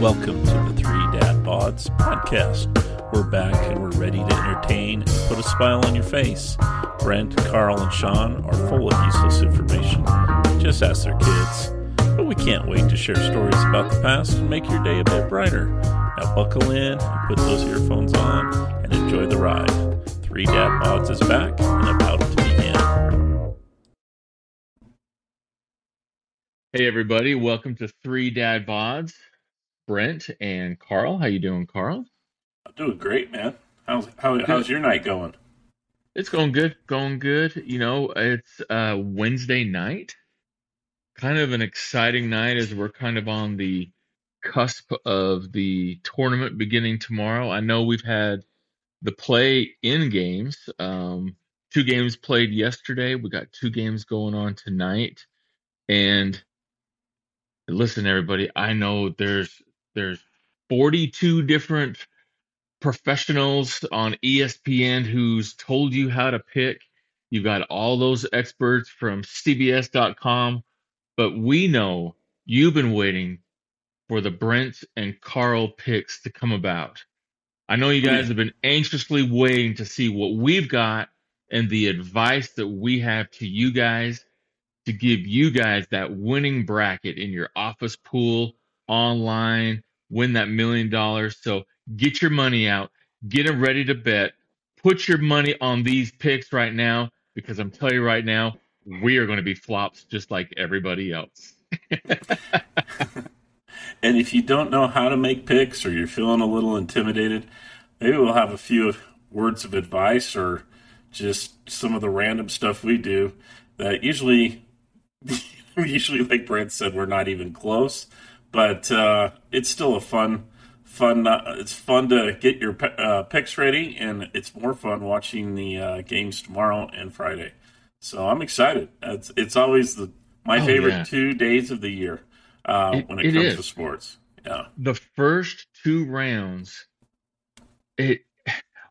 Welcome to the Three Dad Bods podcast. We're back and we're ready to entertain and put a smile on your face. Brent, Karl, and Sean are full of useless information. Just ask their kids. But we can't wait to share stories about the past and make your day a bit brighter. Now buckle in and put those earphones on and enjoy the ride. Three Dad Bods is back and about to begin. Hey everybody, welcome to Three Dad Bods. Brent and Karl, how you doing, Karl? I'm doing great, man. How's how, how's your night going? It's going good, going good. You know, it's uh, Wednesday night. Kind of an exciting night as we're kind of on the cusp of the tournament beginning tomorrow. I know we've had the play in games. Um, two games played yesterday. We got two games going on tonight. And listen, everybody, I know there's there's 42 different professionals on ESPN who's told you how to pick. You've got all those experts from CBS.com, but we know you've been waiting for the Brent and Karl picks to come about. I know you guys have been anxiously waiting to see what we've got and the advice that we have to you guys to give you guys that winning bracket in your office pool, online, win that million dollars. So get your money out, get them ready to bet, put your money on these picks right now because I'm telling you right now, we are going to be flops just like everybody else. And if you don't know how to make picks or you're feeling a little intimidated, maybe we'll have a few words of advice or just some of the random stuff we do that usually, usually, like Brent said, we're not even close. But uh, it's still a fun, fun. Uh, it's fun to get your uh, picks ready, and it's more fun watching the uh, games tomorrow and Friday. So I'm excited. It's it's always the my Oh, favorite yeah. two days of the year uh, It- when it, it comes is. to sports. Yeah. the first two rounds it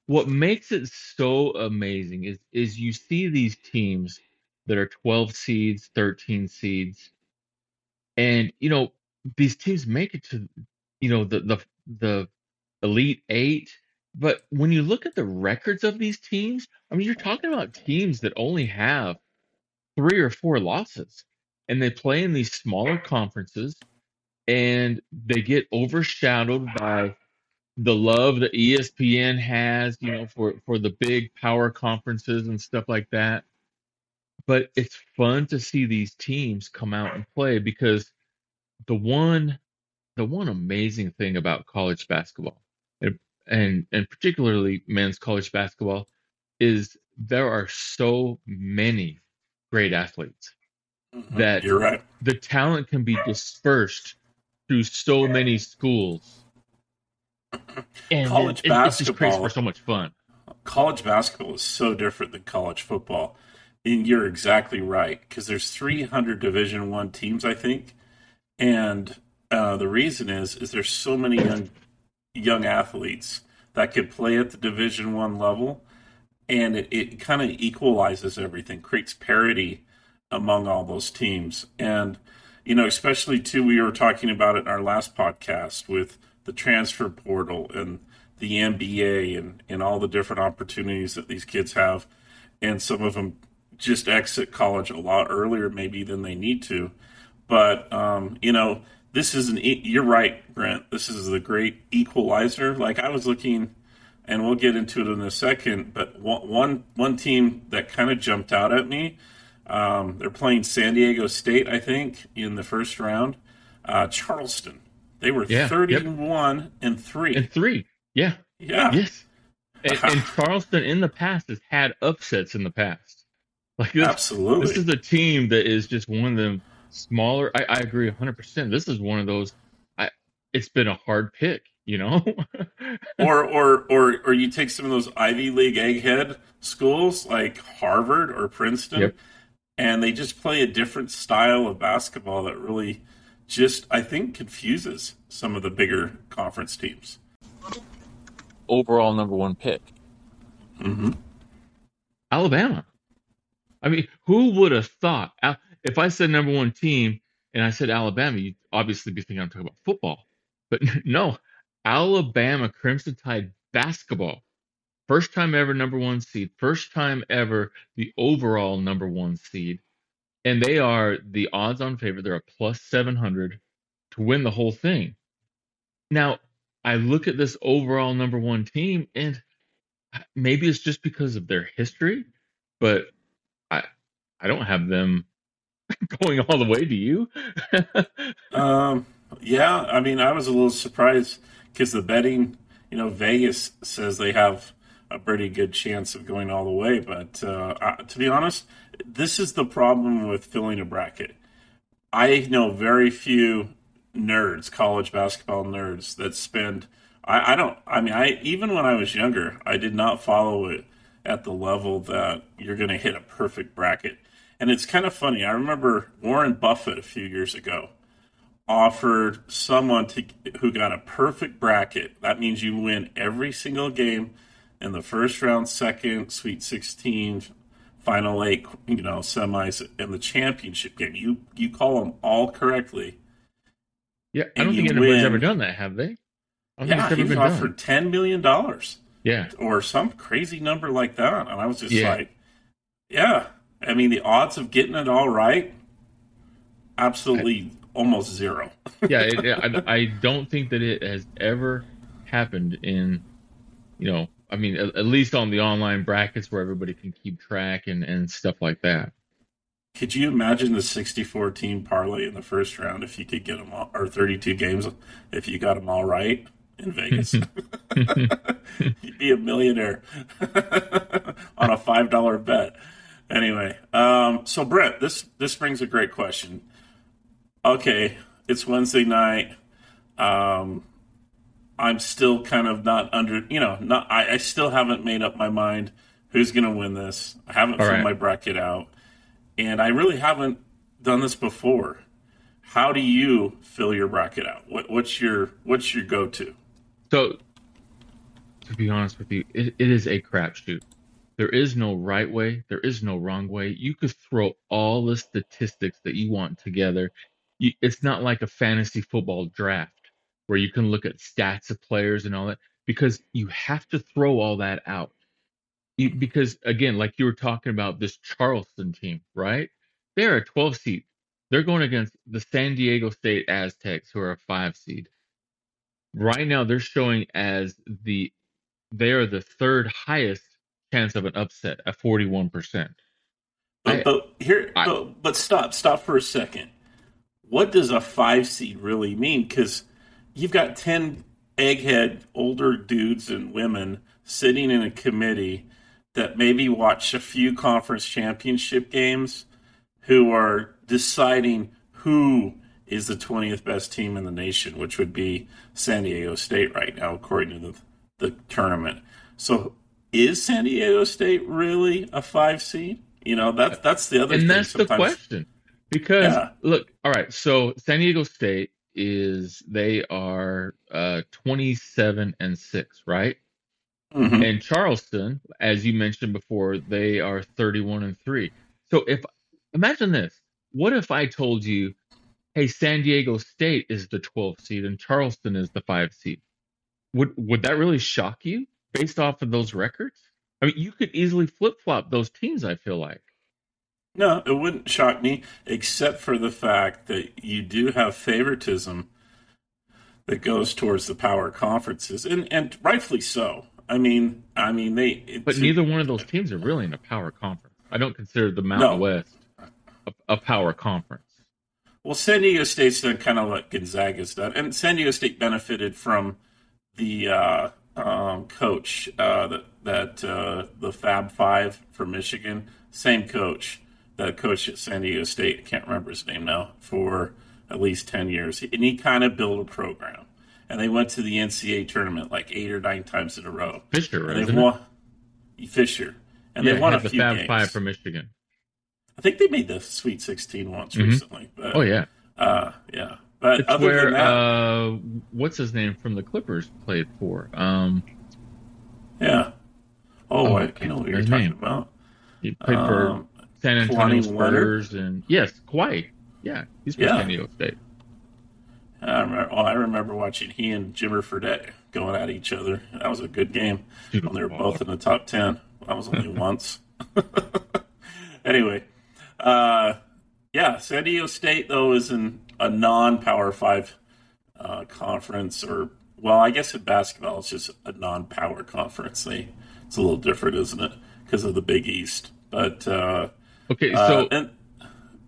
what makes it so amazing is is you see these teams that are 12 seeds 13 seeds and you know these teams make it to you know the the the elite 8 but when you look at the records of these teams i mean you're talking about teams that only have three or four losses and they play in these smaller conferences and they get overshadowed by the love that ESPN has, you know, for for the big power conferences and stuff like that. But it's fun to see these teams come out and play because the one the one amazing thing about college basketball and and, and particularly men's college basketball is there are so many great athletes mm-hmm. that You're right. the talent can be dispersed through so many schools. And College it, it, it just creates basketball- for so much fun. college basketball is so different than college football and you're exactly right because there's 300 division one teams i think and uh, the reason is is there's so many young young athletes that could play at the division one level and it, it kind of equalizes everything creates parity among all those teams and you know especially too we were talking about it in our last podcast with the transfer portal and the NBA and, and all the different opportunities that these kids have. And some of them just exit college a lot earlier, maybe than they need to. But, um, you know, this is an, you're right, Brent. This is the great equalizer. Like I was looking, and we'll get into it in a second, but one, one, one team that kind of jumped out at me, um, they're playing San Diego State, I think, in the first round. Uh, Charleston. They were Yeah, yep. 31 and 3. And three, yeah, Yeah. yes. And, and Charleston in the past has had upsets in the past. Like this, Absolutely. this is a team that is just one of them smaller. I, I agree 100%. This is one of those, I, it's been a hard pick, you know? or, or or or you take some of those Ivy League egghead schools like Harvard or Princeton, Yep. and they just play a different style of basketball that really just I think confuses some of the bigger conference teams. Overall number one pick. Mm-hmm. Alabama. I mean, who would have thought? Al- If I said number one team and I said Alabama, you'd obviously be thinking I'm talking about football. But no, Alabama Crimson Tide basketball, first time ever number one seed, first time ever the overall number one seed, and they are the odds-on favorite. They're a plus seven hundred to win the whole thing. Now, I look at this overall number one team, and maybe it's just because of their history, but I I don't have them going all the way. to you? Um, yeah, I mean, I was a little surprised because the betting, you know, Vegas says they have a pretty good chance of going all the way. But uh, uh, to be honest, this is the problem with filling a bracket. I know very few nerds, college basketball nerds, that spend. I, I don't. I mean, I even when I was younger, I did not follow it at the level that you're going to hit a perfect bracket. And it's kind of funny. I remember Warren Buffett a few years ago offered someone to who got a perfect bracket. That means you win every single game in the first round, second, Sweet 16, Final Eight, you know, semis, and the championship game. You you call them all correctly. yeah, I don't think anybody's win. ever done that, have they? Yeah, he was offered done. ten million dollars Yeah, or some crazy number like that, and I was just Yeah. like, yeah. I mean, the odds of getting it all right, absolutely almost zero. yeah. It, it- I, I don't think that it has ever happened in, you know, I mean, at, at least on the online brackets where everybody can keep track and and stuff like that. Could you imagine the 64 team parlay in the first round if you could get them all, or 32 games if you got them all right in Vegas? You'd be a millionaire on a five dollar bet. Anyway, um, so Brett, this this brings a great question. Okay, it's Wednesday night. Um, I'm still kind of not under, you know, not. I, I still haven't made up my mind who's going to win this. I haven't filled right. my bracket out, and I really haven't done this before. How do you fill your bracket out? What, what's your what's your go to? So, to be honest with you, it, it is a crapshoot. There is no right way. There is no wrong way. You could throw all the statistics that you want together. You, it's not like a fantasy football draft where you can look at stats of players and all that because you have to throw all that out. You, because again, like you were talking about this Charleston team, right? They're a 12 seed. They're going against the San Diego State Aztecs, who are a five seed right now they're showing as the they are the third highest chance of an upset at 41%. But, but here, I- but, but stop, stop for a second. What does a five seed really mean? Because you've got ten egghead older dudes and women sitting in a committee that maybe watch a few conference championship games, who are deciding who is the twentieth best team in the nation, which would be San Diego State right now, according to the the tournament. So, is San Diego State really a five seed? You know, that's that's the other thing. And that's the question. Because Yeah. look, all right, so San Diego State is they are uh 27 and 6, right? Mhm. And Charleston, as you mentioned before, they are 31 and 3. So if imagine this, what if I told you, hey, San Diego State is the 12th seed and Charleston is the 5 seed? Would would that really shock you based off of those records? I mean, you could easily flip-flop those teams, I feel like. No, it wouldn't shock me, except for the fact that you do have favoritism that goes towards the power conferences, and and rightfully so. I mean, I mean they. But neither one of those teams are really in a power conference. I don't consider the Mountain No. West a, a power conference. Well, San Diego State's done kind of what Gonzaga's done, and San Diego State benefited from the uh, um, coach uh, that that uh, the Fab Five for Michigan, same coach that coached at San Diego State. I can't remember his name now for at least ten years, and he kind of built a program, and they went to the NCAA tournament like eight or nine times in a row, Fisher, and isn't they it? won. Fisher, and yeah, they won a the few Fab games. Five from Michigan. I think they made the Sweet Sixteen once Mhm. recently. But, Oh yeah, uh, yeah. But it's other where than that, uh, what's his name from the Clippers played for. Um, Yeah. Oh, Oh, I, I know what you're talking name. about. he played for Um, San Antonio? Spurs, and yes, Kawhi. Yeah, he's from Yeah. San Diego State. I remember, oh, I remember watching he and Jimmer Fredette going at each other. That was a good game Dude, when they were both in the top 10. That was only once. anyway, uh, yeah, San Diego State, though, is in a non Power 5 uh, conference, or, well, I guess in basketball, it's just a non power conference. They, it's a little different, isn't it? Because of the Big East. But, uh, Okay, uh, so and,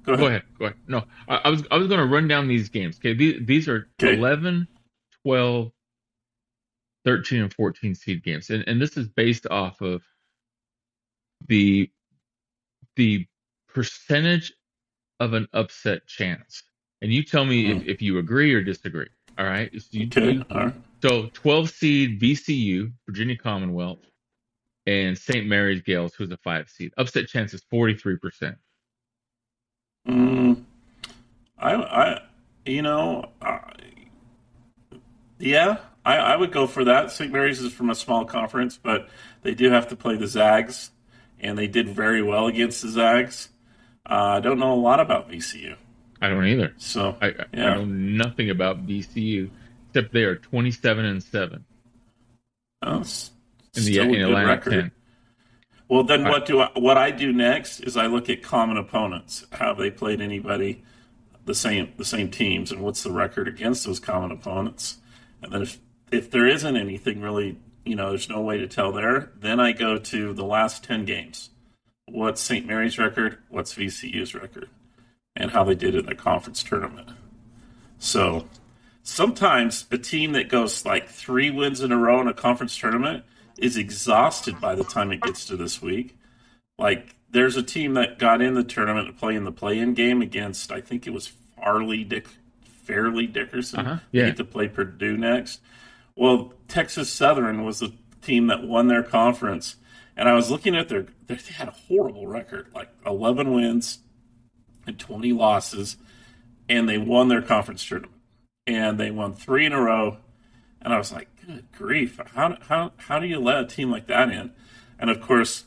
go ahead. go ahead. Go ahead. No, I, I was I was going to run down these games. Okay, these, these are Okay. 11, 12, 13, and 14 seed games. And, and this is based off of the the percentage of an upset chance. And you tell me if, if you agree or disagree. All right. So, you, Hmm. Okay, you- all right. so 12 seed VCU, Virginia Commonwealth, and St. Mary's Gales, who's a five seed. Upset chance is 43%. Mm, I, I, you know, I, yeah, I, I would go for that. St. Mary's is from a small conference, but they do have to play the Zags, and they did very well against the Zags. Uh, I don't know a lot about VCU, I don't either. so I, I, Yeah. I know nothing about VCU except they are 27 and 7 uh, it's in the still a in Atlantic record. 10. Well, then Right. what do I, what I do next is I look at common opponents. Have they played anybody the same the same teams, and what's the record against those common opponents? And then if if there isn't anything really, you know, there's no way to tell there. Then I go to the last ten games. What's St. Mary's record? What's VCU's record? And how they did in the conference tournament. So sometimes a team that goes like three wins in a row in a conference tournament is exhausted by the time it gets to this week. Like there's a team that got in the tournament to play in the play-in game against I think it was Farley Dick Fairleigh Dickerson. Uh-huh, They yeah. get to play Purdue next. Well, Texas Southern was the team that won their conference, and I was looking at their they had a horrible record, like 11 wins and 20 losses, and they won their conference tournament, and they won three in a row, and I was like, good grief, how how how do you let a team like that in? And of course,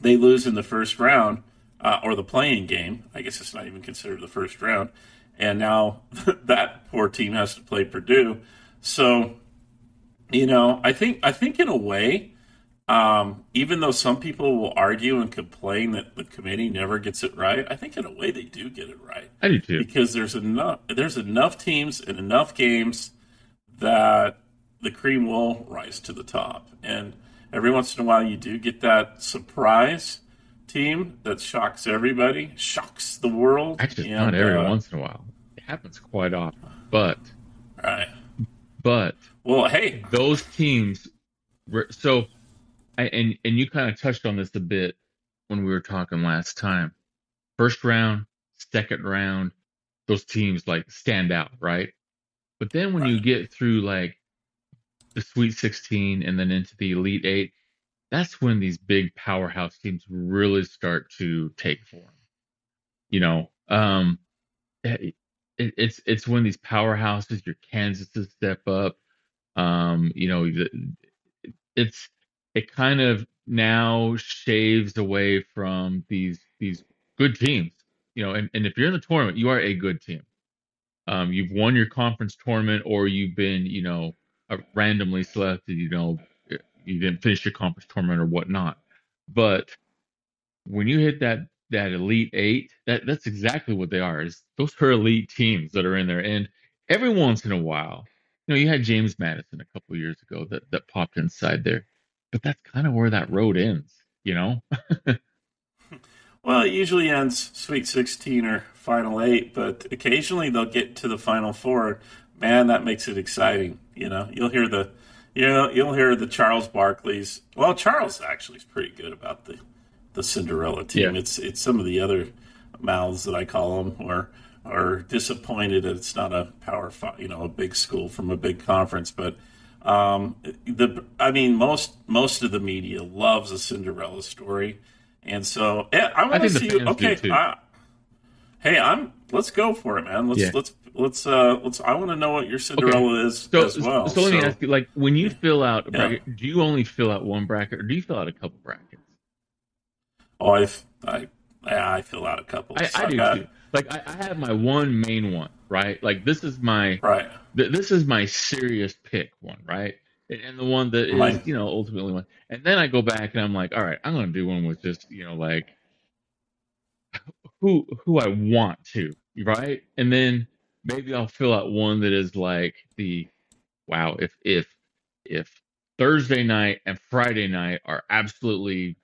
they lose in the first round uh, or the play-in game. I guess it's not even considered the first round. And now that poor team has to play Purdue. So, you know, I think I think in a way, um, even though some people will argue and complain that the committee never gets it right, I think in a way they do get it right I do too. because there's enough there's enough teams and enough games that the cream will rise to the top. And every once in a while, you do get that surprise team that shocks everybody, shocks the world. Actually, and, not every uh, once in a while. It happens quite often. But Right. but Well, hey, those teams were so I, and and you kind of touched on this a bit when we were talking last time. First round, second round, those teams like stand out, right? But then when you get through like the Sweet 16 and then into the Elite 8, that's when these big powerhouse teams really start to take form. You know, um it, it- it's it's when these powerhouses, your Kansases step up. Um, you know, it's it kind of now shaves away from these these good teams. You know, and, and if you're in the tournament, you are a good team. Um, you've won your conference tournament, or you've been, you know, uh, randomly selected. You know, you didn't finish your conference tournament or whatnot. But when you hit that that elite eight, that that's exactly what they are. Is those are elite teams that are in there, and every once in a while, you know, you had James Madison a couple years ago that that popped inside there, but that's kind of where that road ends. You know, well, it usually ends Sweet 16 or Final Eight, but occasionally they'll get to the Final Four. Man, that makes it exciting. You know, you'll hear the, you know, you'll hear the Charles Barkley's. Well, Charles actually is pretty good about the, the Cinderella team. Yeah. It's it's some of the other mouths that I call them are are disappointed that it's not a power, you know, a big school from a big conference, but. Um, the I mean, most most of the media loves a Cinderella story, and so yeah, I want to see. okay. I- hey, I'm. Let's go for it, man. Let's Yeah. let's let's uh let's. I want to know what your Cinderella is so as well. so let me ask you, like, when you fill out a Yeah. bracket, do you only fill out one bracket, or do you fill out a couple brackets? Oh, I've, I I fill out a couple. I, So I do got- too. Like I, I have my one main one, right? Like this is my Right. th- this is my serious pick one, right? And, and the one that is, you know, ultimately one. And then I go back and I'm like, all right, I'm gonna do one with just, you know, like who who I want to, right? And then maybe I'll fill out one that is like the wow, if if if Thursday night and Friday night are absolutely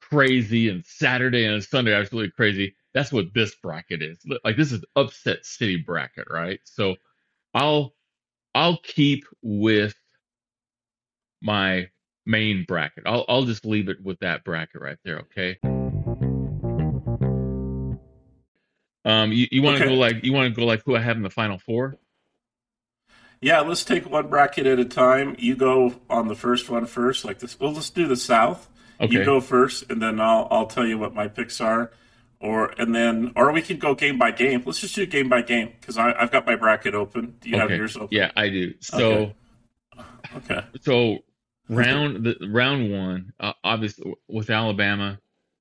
crazy and Saturday and Sunday are absolutely crazy, that's what this bracket is. Like this is upset city bracket, right? So I'll I'll keep with my main bracket. I'll I'll just leave it with that bracket right there, okay? Um you, you wanna Okay. go like you wanna go like who I have in the final four? Yeah, let's take one bracket at a time. You go on the first one first, like this. Well, let's do the South. Okay. You go first, and then I'll I'll tell you what my picks are, or and then or we can go game by game. Let's just do game by game because I've got my bracket open. Do you have yours open? Yeah, I do. So Okay. Okay. so round the round one, uh, obviously with Alabama,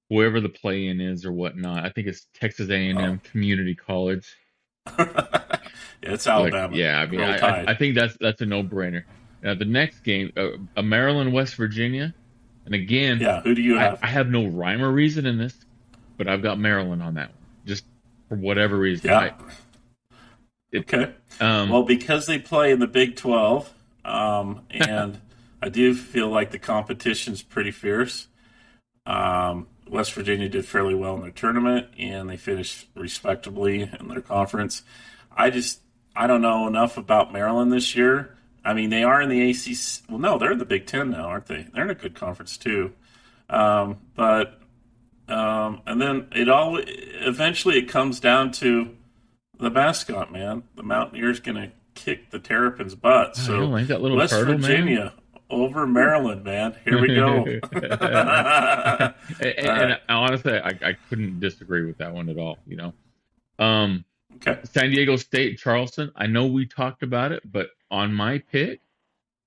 whoever the play-in is or whatnot. I think it's Texas A&M Oh. Community College. yeah, it's Like, Alabama. yeah, I mean, I, I, I think that's that's a no-brainer. Now the next game, uh, a Maryland West Virginia, and again, yeah. Who do you I, have? I have no rhyme or reason in this, but I've got Maryland on that one, just for whatever reason. yeah. it- okay. Um, Well, because they play in the Big 12, um, and I do feel like the competition's pretty fierce. Um, West Virginia did fairly well in their tournament, and they finished respectably in their conference. I just I don't know enough about Maryland this year. I mean, they are in the ACC. Well, no, they're in the Big Ten now, aren't they? They're in a good conference too. Um, but um, and then it all eventually it comes down to the mascot, man. The Mountaineers going to kick the Terrapins' butt. So like that little West turtle, man. Virginia over Maryland, man. Here we go. and, and, and honestly, I, I couldn't disagree with that one at all. You know, um, okay. San Diego State, Charleston. I know we talked about it, but on my pick,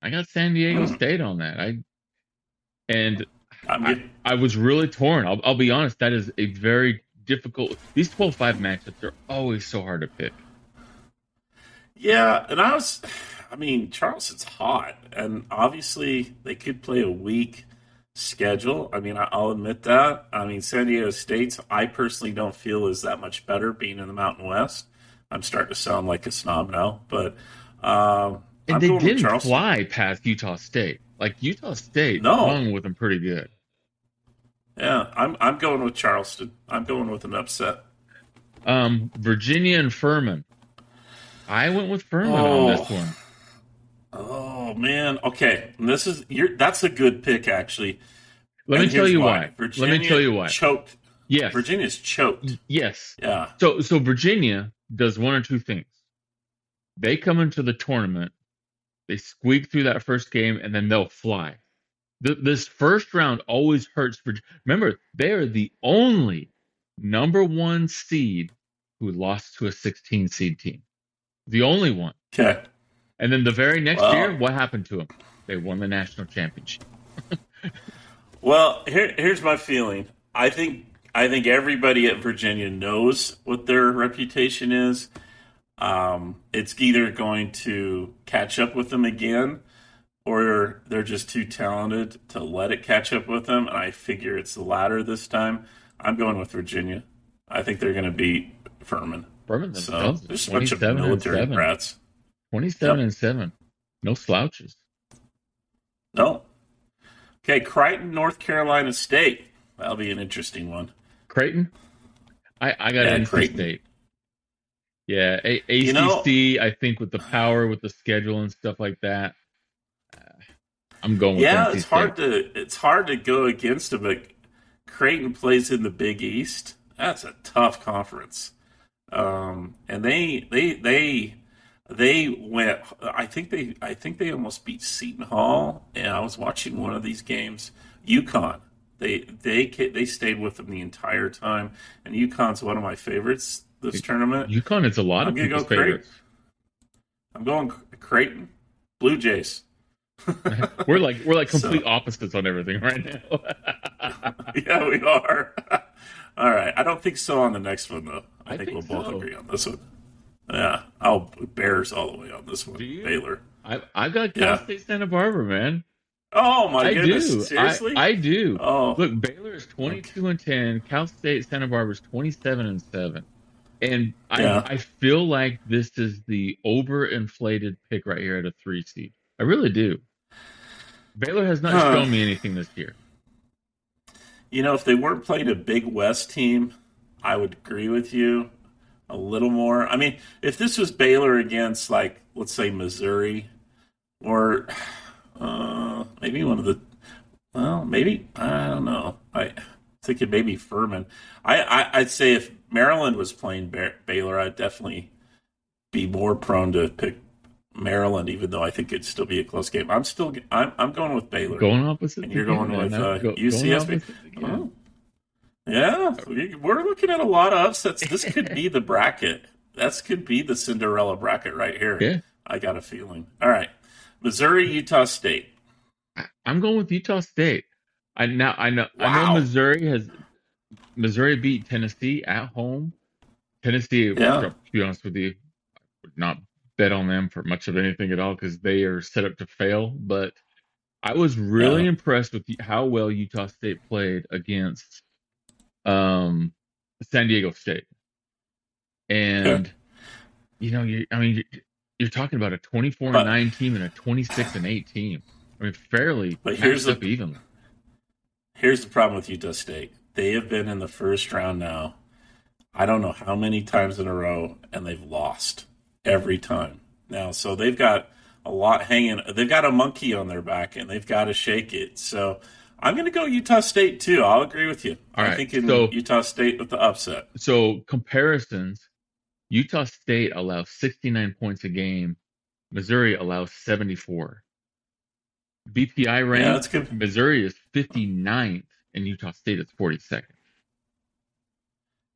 I got San Diego. State on that. I and I, I was really torn. I'll, I'll be honest. That is a very difficult. These 12-5 matchups are always so hard to pick. yeah, and I was, I mean, Charleston's hot, and obviously they could play a weak schedule. I mean, I'll admit that. I mean, San Diego State's, I personally don't feel is that much better being in the Mountain West. I'm starting to sound like a snob now, but um, And I'm they didn't fly past Utah State. Like Utah State No. hung with them pretty good. Yeah, I'm I'm going with Charleston. I'm going with an upset. Um, Virginia and Furman. I went with Furman Oh. on this one. Oh man. Okay, and this is you're that's a good pick actually. Let And me tell you why. Virginia Let me tell you why. Choked. Yes. Virginia's choked. Yes. Yeah. So so Virginia does one or two things. They come into the tournament, they squeak through that first game, and then they'll fly. Th- this first round always hurts. For, remember, they are the only number one seed who lost to a 16 seed team. The only one. Okay. And then the very next Wow. year, what happened to them? They won the national championship. Well, here, here's my feeling. I think I think everybody at Virginia knows what their reputation is. Um, it's either going to catch up with them again, or they're just too talented to let it catch up with them. And I figure it's the latter this time. I'm going with Virginia. I think they're going to beat Furman. Furman So there's a bunch of 27 and military 7. brats. 27 Yep. and 7. No slouches. No. Okay, Creighton, North Carolina State. That'll be an interesting one. Creighton? I, I got Yeah, NC Creighton. State. Yeah, A- ACC, You know- I think with the power, with the schedule and stuff like that, I'm going with Yeah, it's State. hard to it's hard to go against them. But Creighton plays in the Big East. That's a tough conference. Um, and they they they they went. I think they I think they almost beat Seton Hall. And I was watching one of these games. UConn. They they they stayed with them the entire time. And UConn's one of my favorites this tournament. UConn is a lot I'm of go people's Creighton. favorites. I'm going Creighton. Blue Jays. We're like we're like So- complete opposites on everything right now. yeah, we are. All right. I don't think so on the next one, though. I, I think, think we'll both agree on this one. Yeah, I'll Bears all the way on this one. Do you? Baylor. I I've got Cal Yeah. State Santa Barbara, man. Oh my I goodness! do. Seriously? I, I do. oh, Look, Baylor is 22 and 10. Cal State Santa Barbara is 27 and 7. And I, Yeah. I feel like this is the overinflated pick right here at a three seed. I really do. Baylor has not Huh. shown me anything this year. you know, if they weren't playing a Big West team, I would agree with you a little more. I mean, if this was Baylor against, like, let's say Missouri, or uh, maybe one of the, well, maybe I don't know. I thinking maybe Furman. I, I I'd say if Maryland was playing Ba- Baylor, I'd definitely be more prone to pick Maryland, even though I think it'd still be a close game. I'm still I'm I'm going with Baylor. Going opposite. And you're going with, uh, go- going UCSB? opposite. Oh. Yeah, we- we're looking at a lot of upsets. This could be the bracket. This could be the Cinderella bracket right here. Yeah. I got a feeling. All right, Missouri, Utah State. I'm going with Utah State. I now I know I know Missouri has Missouri beat Tennessee at home. Tennessee, Yeah. to be honest with you, would not bet on them for much of anything at all because they are set up to fail. But I was really Yeah. impressed with how well Utah State played against um, San Diego State, and you know, you I mean, you're, you're talking about a 24 and 9 team and a 26 and eight team. I mean, fairly But here's the- up evenly. Here's the problem with Utah State. They have been in the first round now. I don't know how many times in a row, and they've lost every time. Now, so they've got a lot hanging. They've got a monkey on their back, and they've got to shake it. So I'm going to go Utah State too. I'll agree with you. All I'm right, thinking so- Utah State with the upset. So comparisons: Utah State allows 69 points a game. Missouri allows 74. BPI rank: Yeah. Missouri is 59th, and Utah State is 42nd.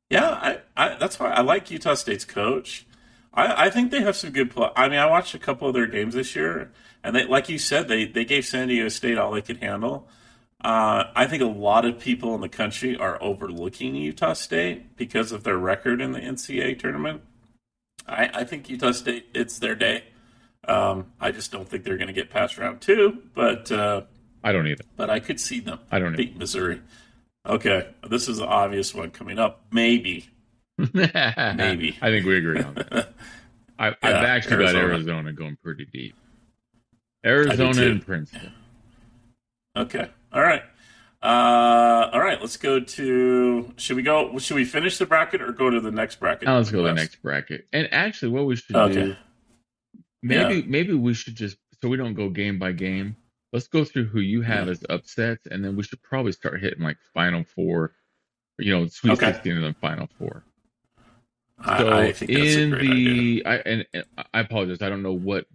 Yeah, I, I that's why I like Utah State's coach. I, I think they have some good play. I mean, I watched a couple of their games this year, and they, like you said, they they gave San Diego State all they could handle. Uh, I think a lot of people in the country are overlooking Utah State because of their record in the NCAA tournament. I, I think Utah State, it's their day. Um, I just don't think they're going to get past round two, but uh, I don't either. but I could see them I don't either. beat Missouri. Okay, this is the obvious one coming up. Maybe Maybe. I think we agree on that. I, I've Yeah, actually got Arizona. Arizona going pretty deep. Arizona and Princeton. Okay. All right. Uh, all right. Let's go to. Should we go? Should we finish the bracket or go to the next bracket? Now let's go to the next bracket. And actually, what we should Okay. do, maybe maybe we should just so we don't go game by game. Let's go through who you have Yeah. as upsets, and then we should probably start hitting like Final Four, you know, Sweet Okay. Sixteen and then Final Four. I, So I think that's a in the, I and, and I apologize, I don't know what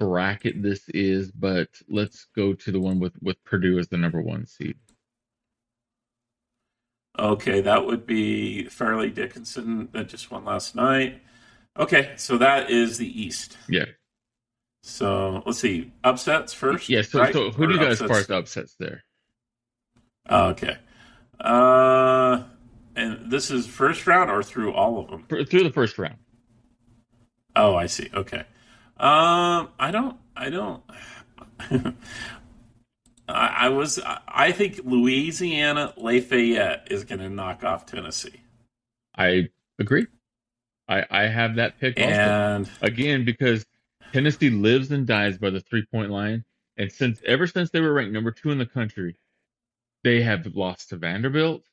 bracket this is, but let's go to the one with with Purdue as the number one seed. Okay, that would be Fairleigh Dickinson that just won last night. Okay, so that is the East. Yeah, So let's see, upsets first. yeah. So right? so who Or do you guys far upsets? upsets there? Oh, okay. Uh, and this is first round or through all of them? For, through the first round. Oh, I see. Okay. Um, I don't. I don't. I, I was. I think Louisiana Lafayette is going to knock off Tennessee, I agree. I I have that pick also. and again because Tennessee lives and dies by the three point line, and since ever since they were ranked number two in the country, they have lost to Vanderbilt,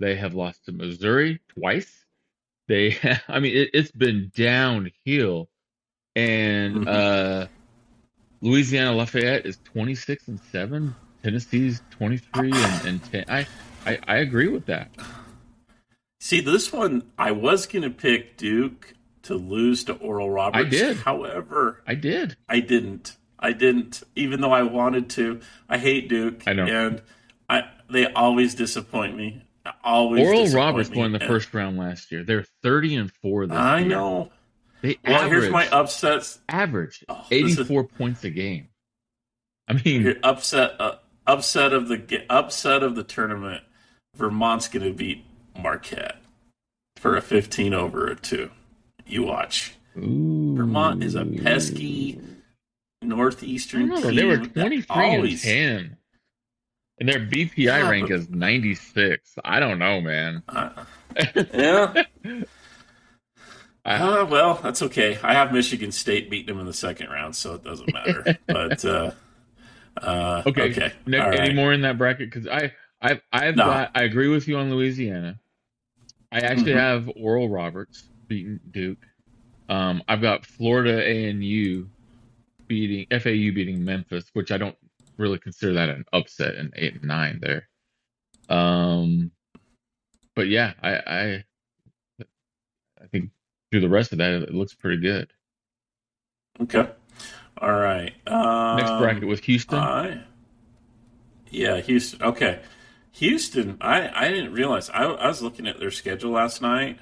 they have lost to Missouri twice. They, I mean, it, it's been downhill, and Mhm. uh, Louisiana Lafayette is twenty six and seven. Tennessee's twenty three and, and ten. I, I I agree with that. see this one. I was going to pick Duke to lose to Oral Roberts. I did. However, I did. I didn't. I didn't, even though I wanted to. I hate Duke. I know. and I they always disappoint me. Always. Oral Roberts won the first round last year. They're thirty and four this I year. know. They Well, average, here's my upsets. average Oh, this is- 84 points a game. I mean, upset, uh, upset of the upset of the tournament. Vermont's going to beat Marquette for a 15 over a two. You watch. Ooh. Vermont is a pesky northeastern No, team. they were 23 always, and 10. And their BPI Yeah, rank but- is 96. I don't know, man. Uh, yeah. I- Uh, well, that's okay. I have Michigan State beating them in the second round, so it doesn't matter. but uh, uh, Okay. okay. All any right. more in that bracket? Because I, I've, I've No. got. I agree with you on Louisiana. I actually Mhm. have Oral Roberts beating Duke. Um, I've got Florida A and U beating FAU beating Memphis, which I don't really consider that an upset in eight and nine there. Um, but yeah, I, I, I think through the rest of that, it looks pretty good. Okay. All right. Um, Next bracket was Houston. I, yeah, Houston. Okay. Houston, I, I didn't realize. I, I was looking at their schedule last night.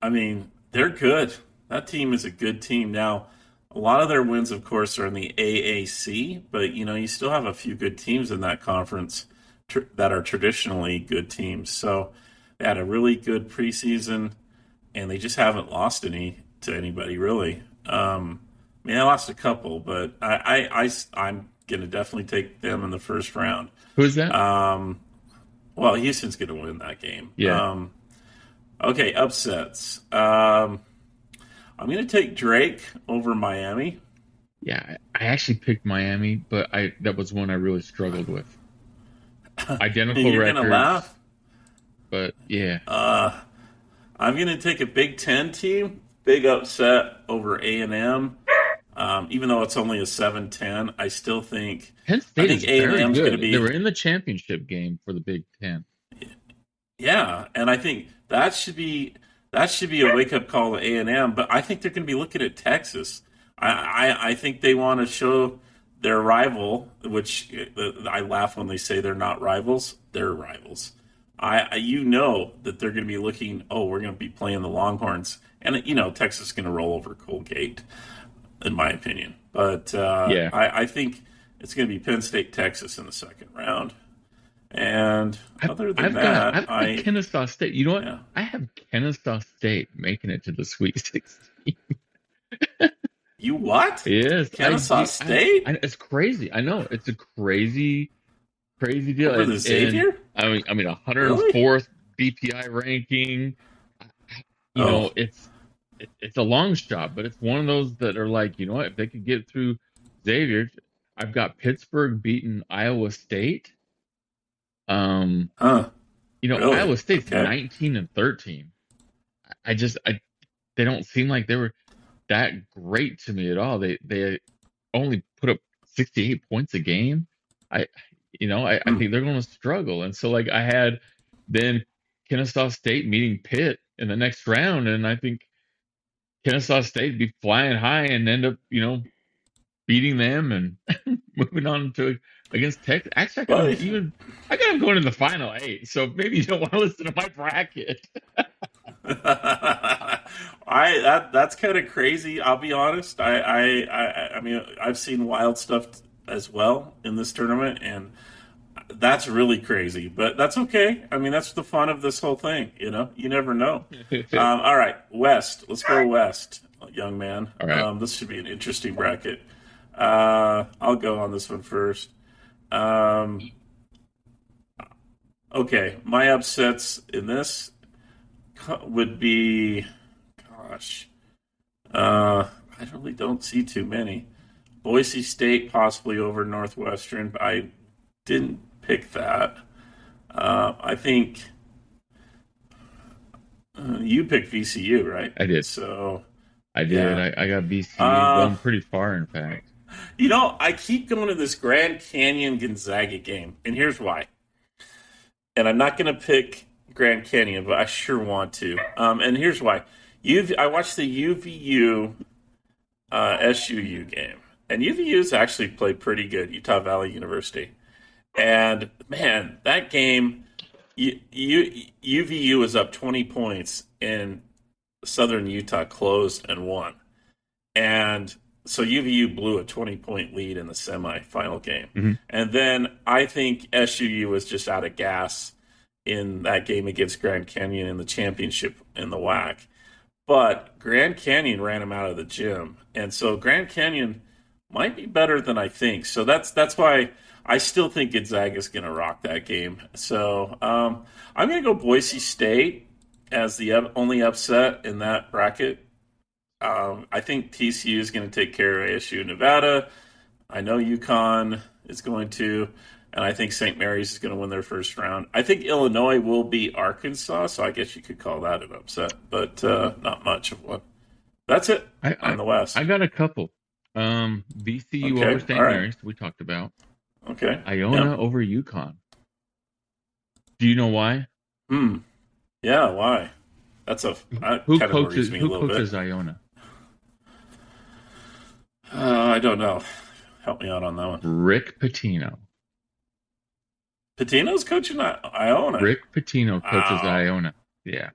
I mean, they're good. That team is a good team. Now, a lot of their wins, of course, are in the AAC, but, you know, you still have a few good teams in that conference tr- that are traditionally good teams. So they had a really good preseason, and they just haven't lost any to anybody, really. Um, I mean, I lost a couple, but I, I, I, am going to definitely take them in the first round. Who's that? Um, well, Houston's going to win that game. Yeah. Um, okay, upsets. Um, I'm going to take Drake over Miami. Yeah, I I actually picked Miami, but I that was one I really struggled with. Identical You're records, going to laugh. but yeah, Uh, I'm going to take a Big Ten team, big upset over A and M. Um, even though it's only a 7-10, I still think Penn State think is A&M's good. gonna be- They were in the championship game for the Big Ten. Yeah, and I think that should be that should be a wake up call to A and M. But I think they're going to be looking at Texas. I I, I think they want to show their rival, which uh, I laugh when they say they're not rivals. They're rivals. I, I you know that they're going to be looking. Oh, we're going to be playing the Longhorns, and you know Texas is going to roll over Colgate, in my opinion. But uh, Yeah. I, I think it's going to be Penn State, Texas in the second round. And other than I've that, got I've got I Kennesaw State. You know what? Yeah. I have Kennesaw State making it to the Sweet Sixteen. You what? Yes, Kennesaw I- State? I, it's crazy. I know it's a crazy, crazy deal. And- the Xavier? I mean, I mean, 104th BPI ranking. You Oh. know, it's it, it's a long shot, but it's one of those that are like, you know what? If they could get through Xavier, I've got Pittsburgh beating Iowa State. Um, Huh. you know, Really? Iowa State's Okay. 19 and 13. I just, I, they don't seem like they were that great to me at all. They, they only put up 68 points a game. I, you know, I, I Hmm. think they're going to struggle. And so, like, I had then Kennesaw State meeting Pitt in the next round, and I think Kennesaw State be flying high and end up, you know, beating them and moving on to against Texas. Actually, I got Well, even I got them going to the final eight. So maybe you don't want to listen to my bracket. I that that's kind of crazy. I'll be honest. I, I I I mean I've seen wild stuff as well in this tournament, and that's really crazy. But that's okay. I mean that's the fun of this whole thing. You know, you never know. um, all right, West. Let's go West, young man. All right. Um, this should be an interesting bracket. Uh, I'll go on this one first. Um, okay, my upsets in this would be, gosh, uh, I really don't see too many. Boise State possibly over Northwestern, but I didn't pick that. Uh, I think uh, you picked VCU, right? I did. So I did. Yeah. I, I got VCU Uh, going pretty far, in fact. You know, I keep going to this Grand Canyon Gonzaga game, and here's why. And I'm not going to pick Grand Canyon, but I sure want to. Um, and here's why. UV, I watched the UVU uh, SUU game, and UVU's actually played pretty good, Utah Valley University. And man, that game, U, U, UVU was up 20 points, and Southern Utah closed and won. And so UVU blew a 20 point lead in the semifinal game. Mhm. And then I think SUU was just out of gas in that game against Grand Canyon in the championship in the WAC. but Grand Canyon ran him out of the gym, and so Grand Canyon might be better than I think. So that's that's why I still think Gonzaga is going to rock that game. So um, I'm going to go Boise State as the only upset in that bracket. Um, I think TCU is going to take care of ASU Nevada. I know UConn is going to, and I think St. Mary's is going to win their first round. I think Illinois will be Arkansas, so I guess you could call that an upset, but uh, not much of one. That's it I, on I, the West. I got a couple. Um, VCU okay, over St. Right. Mary's, we talked about. Okay. Iona yep. over UConn. Do you know why? Hmm. Yeah, why? That's a who coaches who coaches bit. Iona? Uh, I don't know. Help me out on that one. Rick Pitino. Pitino's coaching Iona. Rick Pitino coaches wow. Iona. Yeah.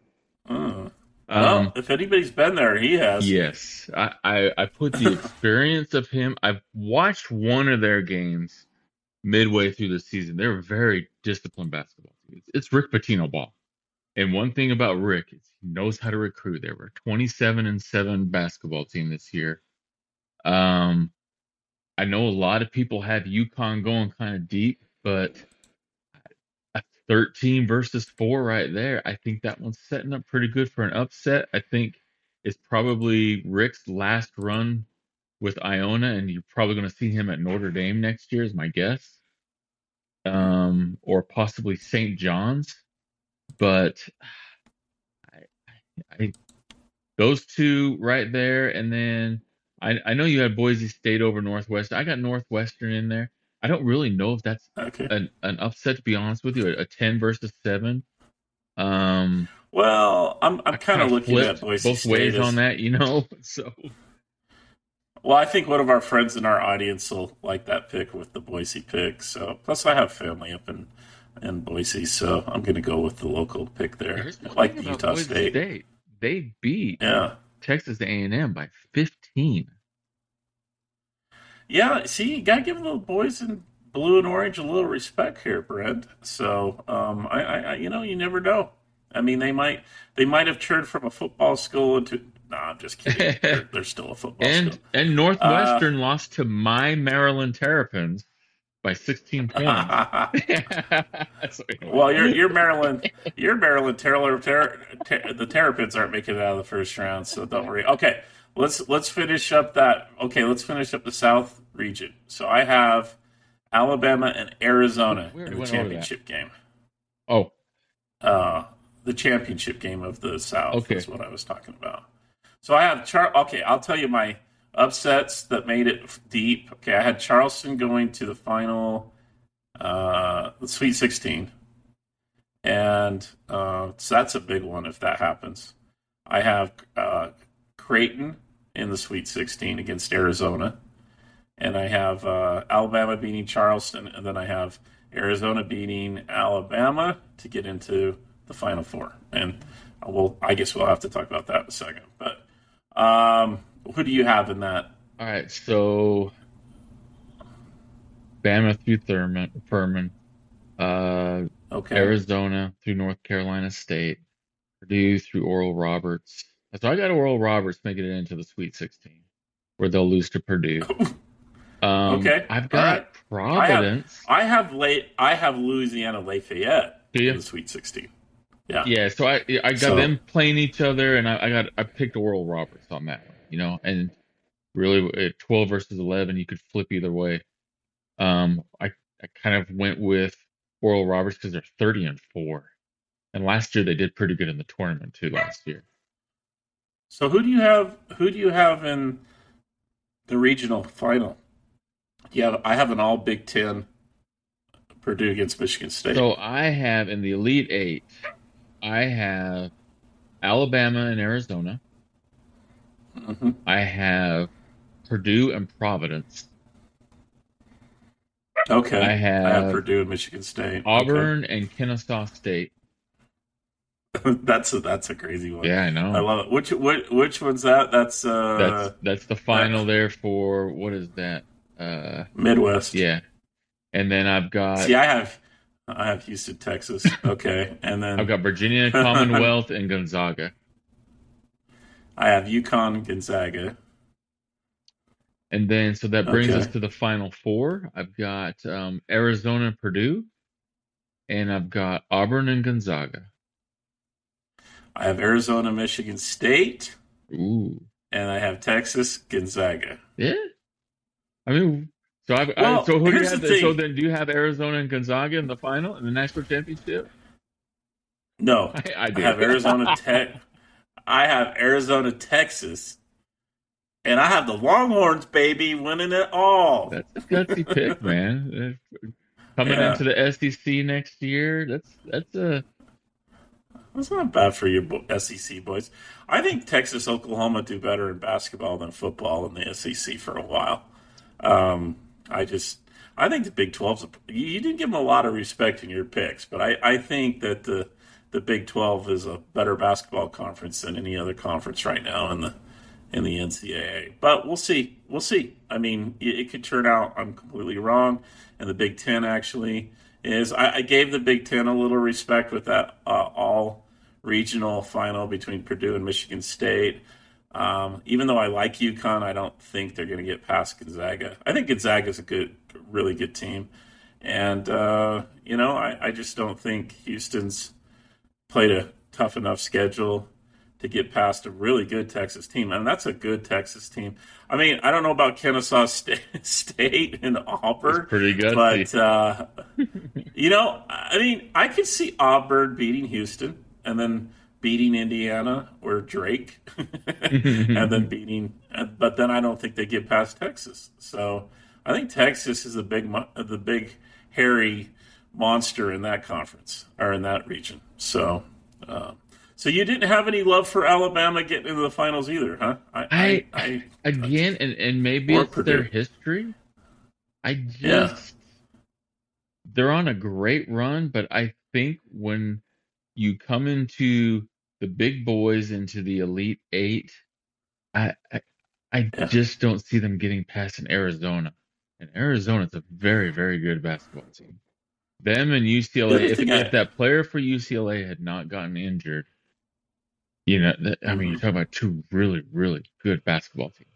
Uh, well, um, if anybody's been there, he has. Yes, I, I, I put the experience of him. I've watched one of their games midway through the season. They're very disciplined basketball team. It's Rick Pitino ball. And one thing about Rick is he knows how to recruit. They were 27 and 7 basketball team this year. Um, I know a lot of people have UConn going kind of deep, but a 13 versus 4 right there, I think that one's setting up pretty good for an upset. I think it's probably Rick's last run with Iona, and you're probably going to see him at Notre Dame next year, is my guess, um, or possibly St. John's. But I, I, those two right there, and then I, I know you had Boise State over Northwest. I got Northwestern in there. I don't really know if that's okay. an, an upset. To be honest with you, a, a ten versus seven. Um, well, I'm I'm kind of looking at Boise both State ways as, on that, you know. So, well, I think one of our friends in our audience will like that pick with the Boise pick. So, plus I have family up in in Boise, so I'm going to go with the local pick there. I like the Utah State. State. They beat yeah. Texas A&M by 15. Yeah, see, you got to give the boys in blue and orange a little respect here, Brent. So, um, I, I, you know, you never know. I mean, they might, they might have turned from a football school into. No, I'm just kidding. they're, they're still a football and, school. And Northwestern uh, lost to my Maryland Terrapins by 16 points. well, you're you're Maryland, you're Maryland Taylor. Ter, ter, the Terrapins aren't making it out of the first round, so don't worry. Okay, let's let's finish up that. Okay, let's finish up the South region. So I have Alabama and Arizona in the championship game. Oh, uh, the championship game of the South okay. is what I was talking about. So I have Char. Okay, I'll tell you my upsets that made it deep. Okay, I had Charleston going to the final, uh, the Sweet 16, and uh, so that's a big one if that happens. I have uh, Creighton in the Sweet 16 against Arizona, and I have uh, Alabama beating Charleston, and then I have Arizona beating Alabama to get into the Final Four. And we'll, I guess we'll have to talk about that in a second, but. Um, who do you have in that? All right, so Bama through Thurman, Furman, uh, okay. Arizona through North Carolina State, Purdue through Oral Roberts. So I got Oral Roberts making it into the Sweet 16, where they'll lose to Purdue. Um, okay, I've got right. Providence. I have, I have late. I have Louisiana Lafayette in the Sweet 16. Yeah, yeah. So I I got so, them playing each other, and I, I got I picked Oral Roberts on that one you know, and really at 12 versus 11, you could flip either way. Um, I, I kind of went with Oral Roberts because they're 30 and 4. And last year they did pretty good in the tournament too last year. So who do you have who do you have in the regional final? Yeah, I have an all Big Ten Purdue against Michigan State. So I have in the Elite Eight, I have Alabama and Arizona. Mm-hmm. I have Purdue and Providence. Okay. I have, I have Purdue and Michigan State. Auburn okay. and Kennesaw State. that's a that's a crazy one. Yeah, I know. I love it. Which which which one's that? That's uh that's that's the final there for what is that? Uh Midwest. Yeah. And then I've got See, I have I have Houston, Texas. Okay. And then I've got Virginia Commonwealth and Gonzaga. I have UConn, Gonzaga. And then, so that brings Okay. us to the final four. I've got um, Arizona Purdue, and I've got Auburn and Gonzaga. I have Arizona, Michigan State, Ooh, and I have Texas, Gonzaga. yeah. I mean, so I've, I, so who do you have? the so then, do you have Arizona and Gonzaga in the final in the national championship? No, I, I I do. have Arizona Tech. I have Arizona, Texas, and I have the Longhorns, baby, winning it all. That's a gutsy pick, man. Coming Yeah. into the SEC next year, that's that's a That's not bad for your SEC boys. I think Texas, Oklahoma do better in basketball than football in the SEC for a while. Um, I just, I think the Big 12's, a, you didn't give them a lot of respect in your picks, but I, I think that the, the Big 12 is a better basketball conference than any other conference right now in the, in the NCAA. But we'll see. We'll see. I mean, it, it could turn out I'm completely wrong. And the Big Ten actually is. I, I gave the Big Ten a little respect with that uh, all regional final between Purdue and Michigan State. Um, even though I like UConn, I don't think they're going to get past Gonzaga. I think Gonzaga is a good, really good team. And, uh, you know, I, I just don't think Houston's played a tough enough schedule to get past a really good Texas team. And that's a good Texas team. I mean, I don't know about Kennesaw State, State and Auburn, it's pretty good. but uh, you know, I mean, I could see Auburn beating Houston and then beating Indiana or Drake, and then beating. But then I don't think they get past Texas. So I think Texas is the big, the big hairy monster in that conference or in that region. So. Uh, so you didn't have any love for Alabama getting into the finals either, huh? I, I- I, Again, and, and maybe it's their history. I just Yeah. they're on a great run, but I think when you come into the big boys into the elite eight, I I, I Yeah. just don't see them getting past an Arizona. And Arizona's a very, very good basketball team. Them and UCLA. If, if that player for UCLA had not gotten injured, you know, that, I mean, Mhm. you're about two really, really good basketball teams.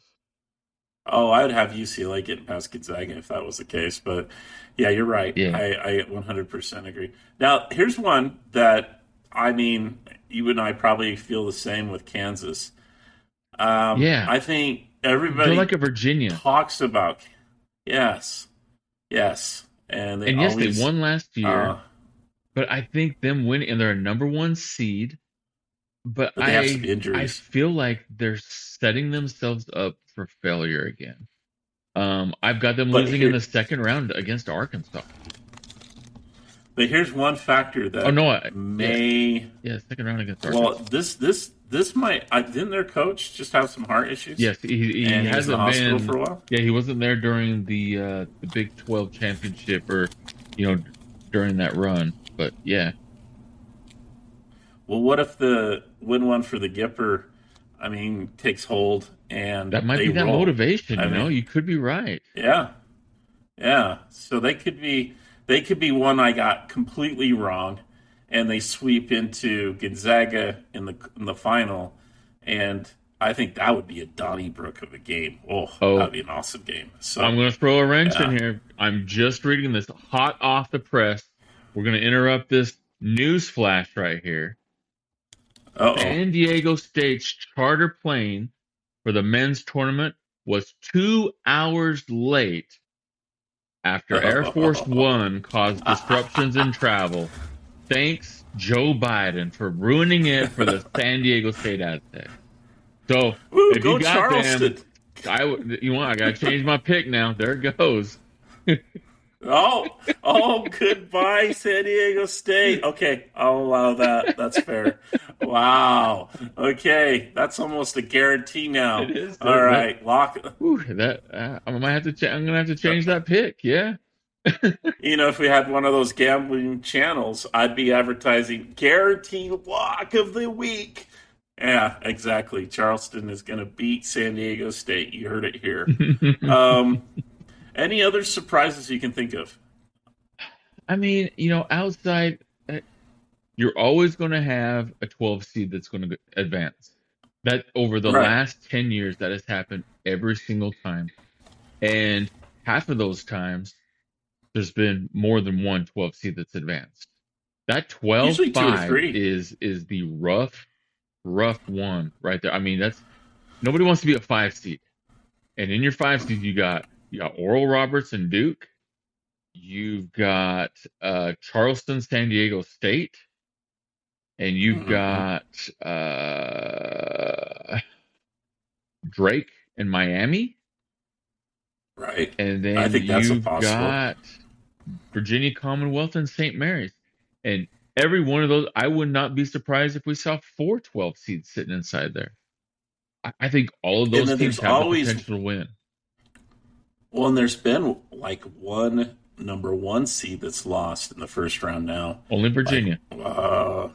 Oh, I would have UCLA getting past Gonzaga if that was the case. But yeah, you're right. Yeah. I, I 100% agree. Now, here's one that I mean, you and I probably feel the same with Kansas. Um, Yeah. I think They're everybody like a Virginia. talks about. Yes, yes, and they and yes, always, they won last year, uh, but I think them winning, and they're a number one seed. But, but they have some I, I feel like they're setting themselves up for failure again. Um, I've got them But losing here- in the second round against Arkansas. but here's one factor that Oh no, I, may. yeah, second round against Arkansas. Well, this this this might. I, didn't their coach just have some heart issues? yes, he, he he was in the hasn't hospital been. for a while. Yeah, he wasn't there during the uh, the Big Twelve championship, or you know, during that run. But yeah, Well, what if the win one for the Gipper? I mean, takes hold and that might be that roll. motivation. I You know, you could be right. Yeah, yeah. So they could be they could be one I got completely wrong, and they sweep into Gonzaga in the in the final, and I think that would be a Donnybrook of a game. Oh, Oh. that'd be an awesome game. So I'm going to throw a wrench in here. I'm just reading this hot off the press. We're going to interrupt this news flash right here. Uh San Diego State's charter plane for the men's tournament was two hours late after Air Force One caused disruptions in travel. Thanks, Joe Biden, for ruining it for the San Diego State Aztecs. So, Woo, if you got Charleston. them, I you want I got to change my pick now. There it goes. Oh, oh, goodbye, San Diego State. Okay, I'll allow that. That's fair. Wow. Okay, that's almost a guarantee now. It is. All right, lock. Whew, that uh, I might have to. Cha- I'm gonna have to change that pick. Yeah. You know, if we had one of those gambling channels, I'd be advertising guarantee lock of the week. Yeah, exactly. Charleston is going to beat San Diego State. You heard it here. um, any other surprises you can think of? I mean, you know, outside, uh, you're always going to have a 12 seed that's going to advance. That over the Right. last 10 years, that has happened every single time. And half of those times, there's been more than one 12 seed that's advanced. That 12 Usually two or 5 is is the rough, rough one right there. I mean, that's nobody wants to be a five seed. And in your five seed, you got you got Oral Roberts and Duke. You've got uh, Charleston, San Diego State, and you've Mhm. got uh, Drake and Miami, Right. and then I think that's you've impossible. got Virginia Commonwealth and St. Mary's, and every one of those, I would not be surprised if we saw four 12 seeds sitting inside there. I, I think all of And those then teams have always- the potential to win. Well, and there's been like one number one seed that's lost in the first round now. Only Virginia. Uh,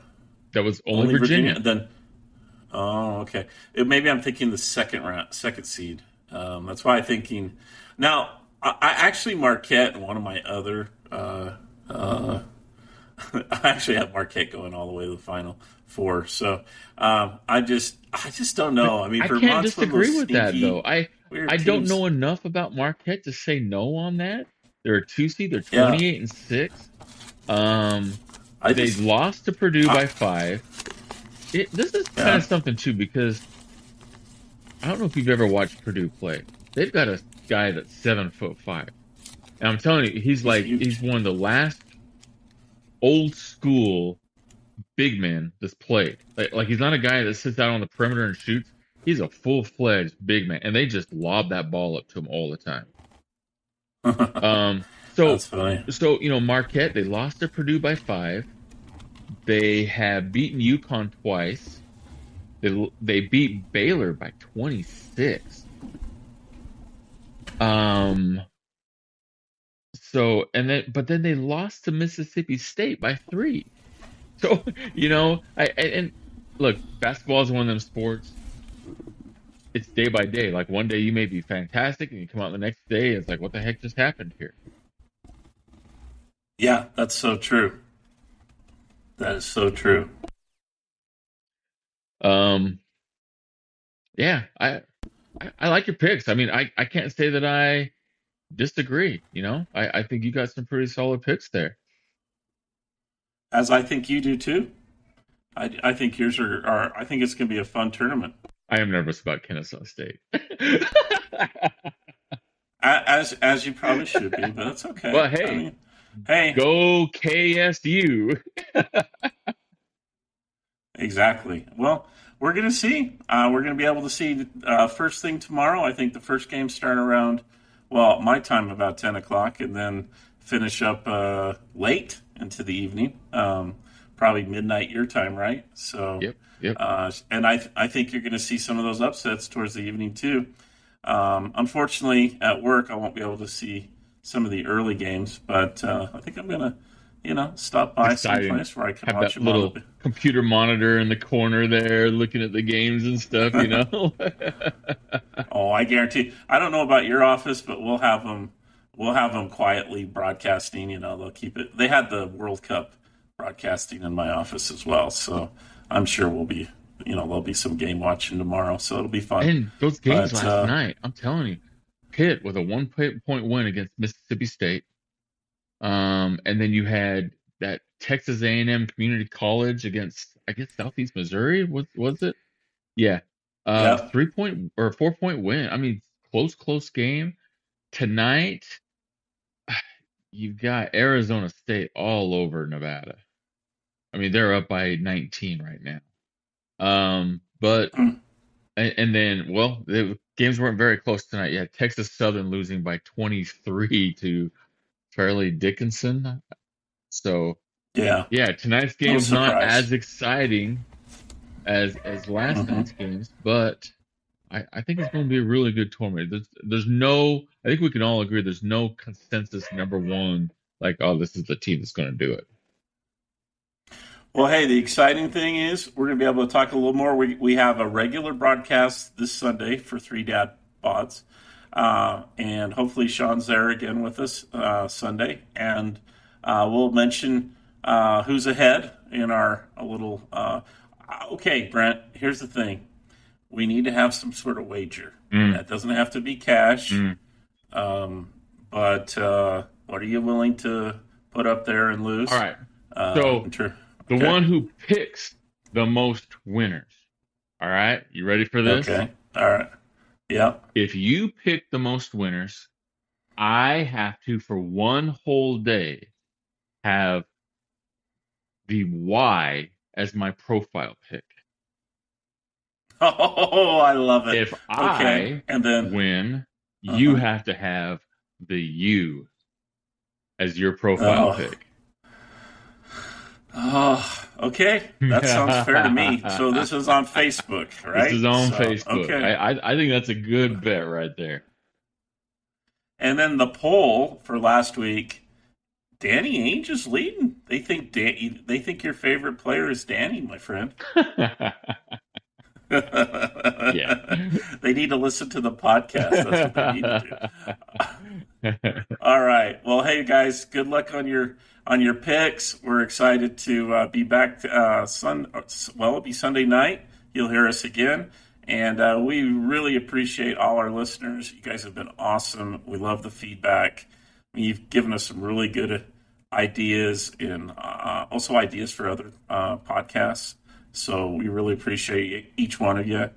that was only, Virginia. Then, oh, okay. It, maybe I'm thinking the second round, second seed. Um, that's why I'm thinking. Now, I, I actually Marquette, and one of my other. Uh, uh, I actually have Marquette going all the way to the final four. So um, I just, I just don't know. I mean, I can't Vermont's one of those disagree with that though. I weird I don't know enough about Marquette to say no on that. They're a two seed. They're Yeah. twenty eight and six. Um, I they just, lost to Purdue I- by five. It, this is kind of something too because I don't know if you've ever watched Purdue play. They've got a guy that's seven foot five, and I'm telling you, he's like huge. he's one of the last old school big men that's played. Like, like he's not a guy that sits out on the perimeter and shoots. He's a full fledged big man, and they just lob that ball up to him all the time. Um, so so you know Marquette they lost to Purdue by five. They have beaten UConn twice. They they beat Baylor by twenty six. Um. So and then but then they lost to Mississippi State by three. So you know I and look basketball is one of them sports. It's day by day. Like one day you may be fantastic, and you come out the next day, it's like, what the heck just happened here? Yeah, that's so true. That is so true. Um, yeah, I, I I like your picks. I mean, I I can't say that I disagree. You know, I I think you got some pretty solid picks there. As I think you do too. I, I think yours are, are. I think it's going to be a fun tournament. I am nervous about Kennesaw State. As as you probably should be, but that's okay. Well, hey. I mean, hey, Go KSU. exactly. Well, we're going to see. Uh, we're going to be able to see uh, first thing tomorrow. I think the first game start around, well, my time about ten o'clock, and then finish up uh, late into the evening, um, probably midnight your time, right? So, Yep, yep. Uh, and I I think you're going to see some of those upsets towards the evening too. Um, unfortunately, at work, I won't be able to see some of the early games, but uh, I think I'm going to, you know, stop by Exciting. someplace where I can Have watch that on little the computer monitor in the corner there, looking at the games and stuff. You know. Oh, I guarantee. I don't know about your office, but we'll have them. We'll have them quietly broadcasting. You know, they'll keep it. They had the World Cup broadcasting in my office as well, so I'm sure we'll be. You know, there'll be some game watching tomorrow, so it'll be fun. And those games But, last uh, night, I'm telling you, Pitt with a one point win against Mississippi State, um, and then you had that Texas A&M Community College against I guess Southeast Missouri was was it? Yeah, uh, Yeah. three point or four point win. I mean, close close game tonight. You've got Arizona State all over Nevada. I mean, they're up by 19 right now. Um, but and, and then, well, the games weren't very close tonight. Yeah, Texas Southern losing by 23 to Fairleigh Dickinson. So yeah, yeah, tonight's game's not as exciting as as last Mhm. night's games, but I, I think it's going to be a really good tournament. There's there's no, I think we can all agree there's no consensus number one like, oh, this is the team that's going to do it. Well, hey, the exciting thing is we're going to be able to talk a little more. We, we have a regular broadcast this Sunday for Three Dad Bods. Uh, and hopefully Sean's there again with us uh, Sunday. And uh, we'll mention uh, who's ahead in our a little. Uh, okay, Brent, here's the thing. we need to have some sort of wager. Mm. That doesn't have to be cash, Mm. Um, but uh, what are you willing to put up there and lose? All right. Uh, So, ter- The okay. one who picks the most winners. All right. You ready for this? Okay. All right. Yep. If you pick the most winners, I have to, for one whole day, have the Y as my profile pick. Oh, I love it. If okay. And then win, you Uh-huh. have to have the U as your profile Oh. pick. Oh, okay. That sounds fair to me. So this is on Facebook, right? This is on So, Facebook. Okay. I, I I think that's a good bet right there. and then the poll for last week, Danny Ainge is leading. They think Dan, they think your favorite player is Danny, my friend. Yeah. they need to listen to the podcast. That's what they need to do. All right. Well, hey guys, good luck on your on your picks. We're excited to uh, be back. Uh, sun. Well, it'll be Sunday night. You'll hear us again, and uh, we really appreciate all our listeners. You guys have been awesome. We love the feedback. You've given us some really good ideas and uh, also ideas for other uh, podcasts. So we really appreciate each one of you,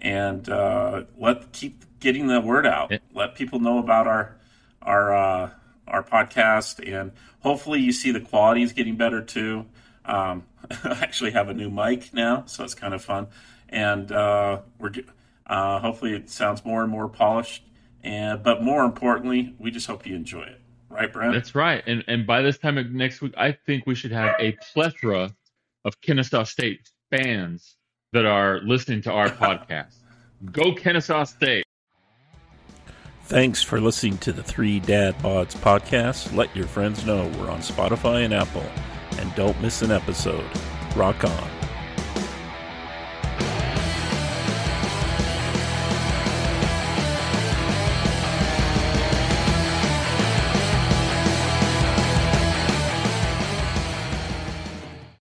and uh, let keep getting the word out. Yeah. Let people know about our our uh, our podcast, and hopefully you see the quality is getting better too. Um, I actually have a new mic now, so it's kind of fun, and uh, we're uh, hopefully it sounds more and more polished. And but more importantly, we just hope you enjoy it, right, Brent? That's right. And and by this time of next week, I think we should have a plethora of Kennesaw State fans that are listening to our podcast. Go Kennesaw State. Thanks for listening to the Three Dad Bods podcast. Let your friends know we're on Spotify and Apple, and don't miss an episode. Rock on.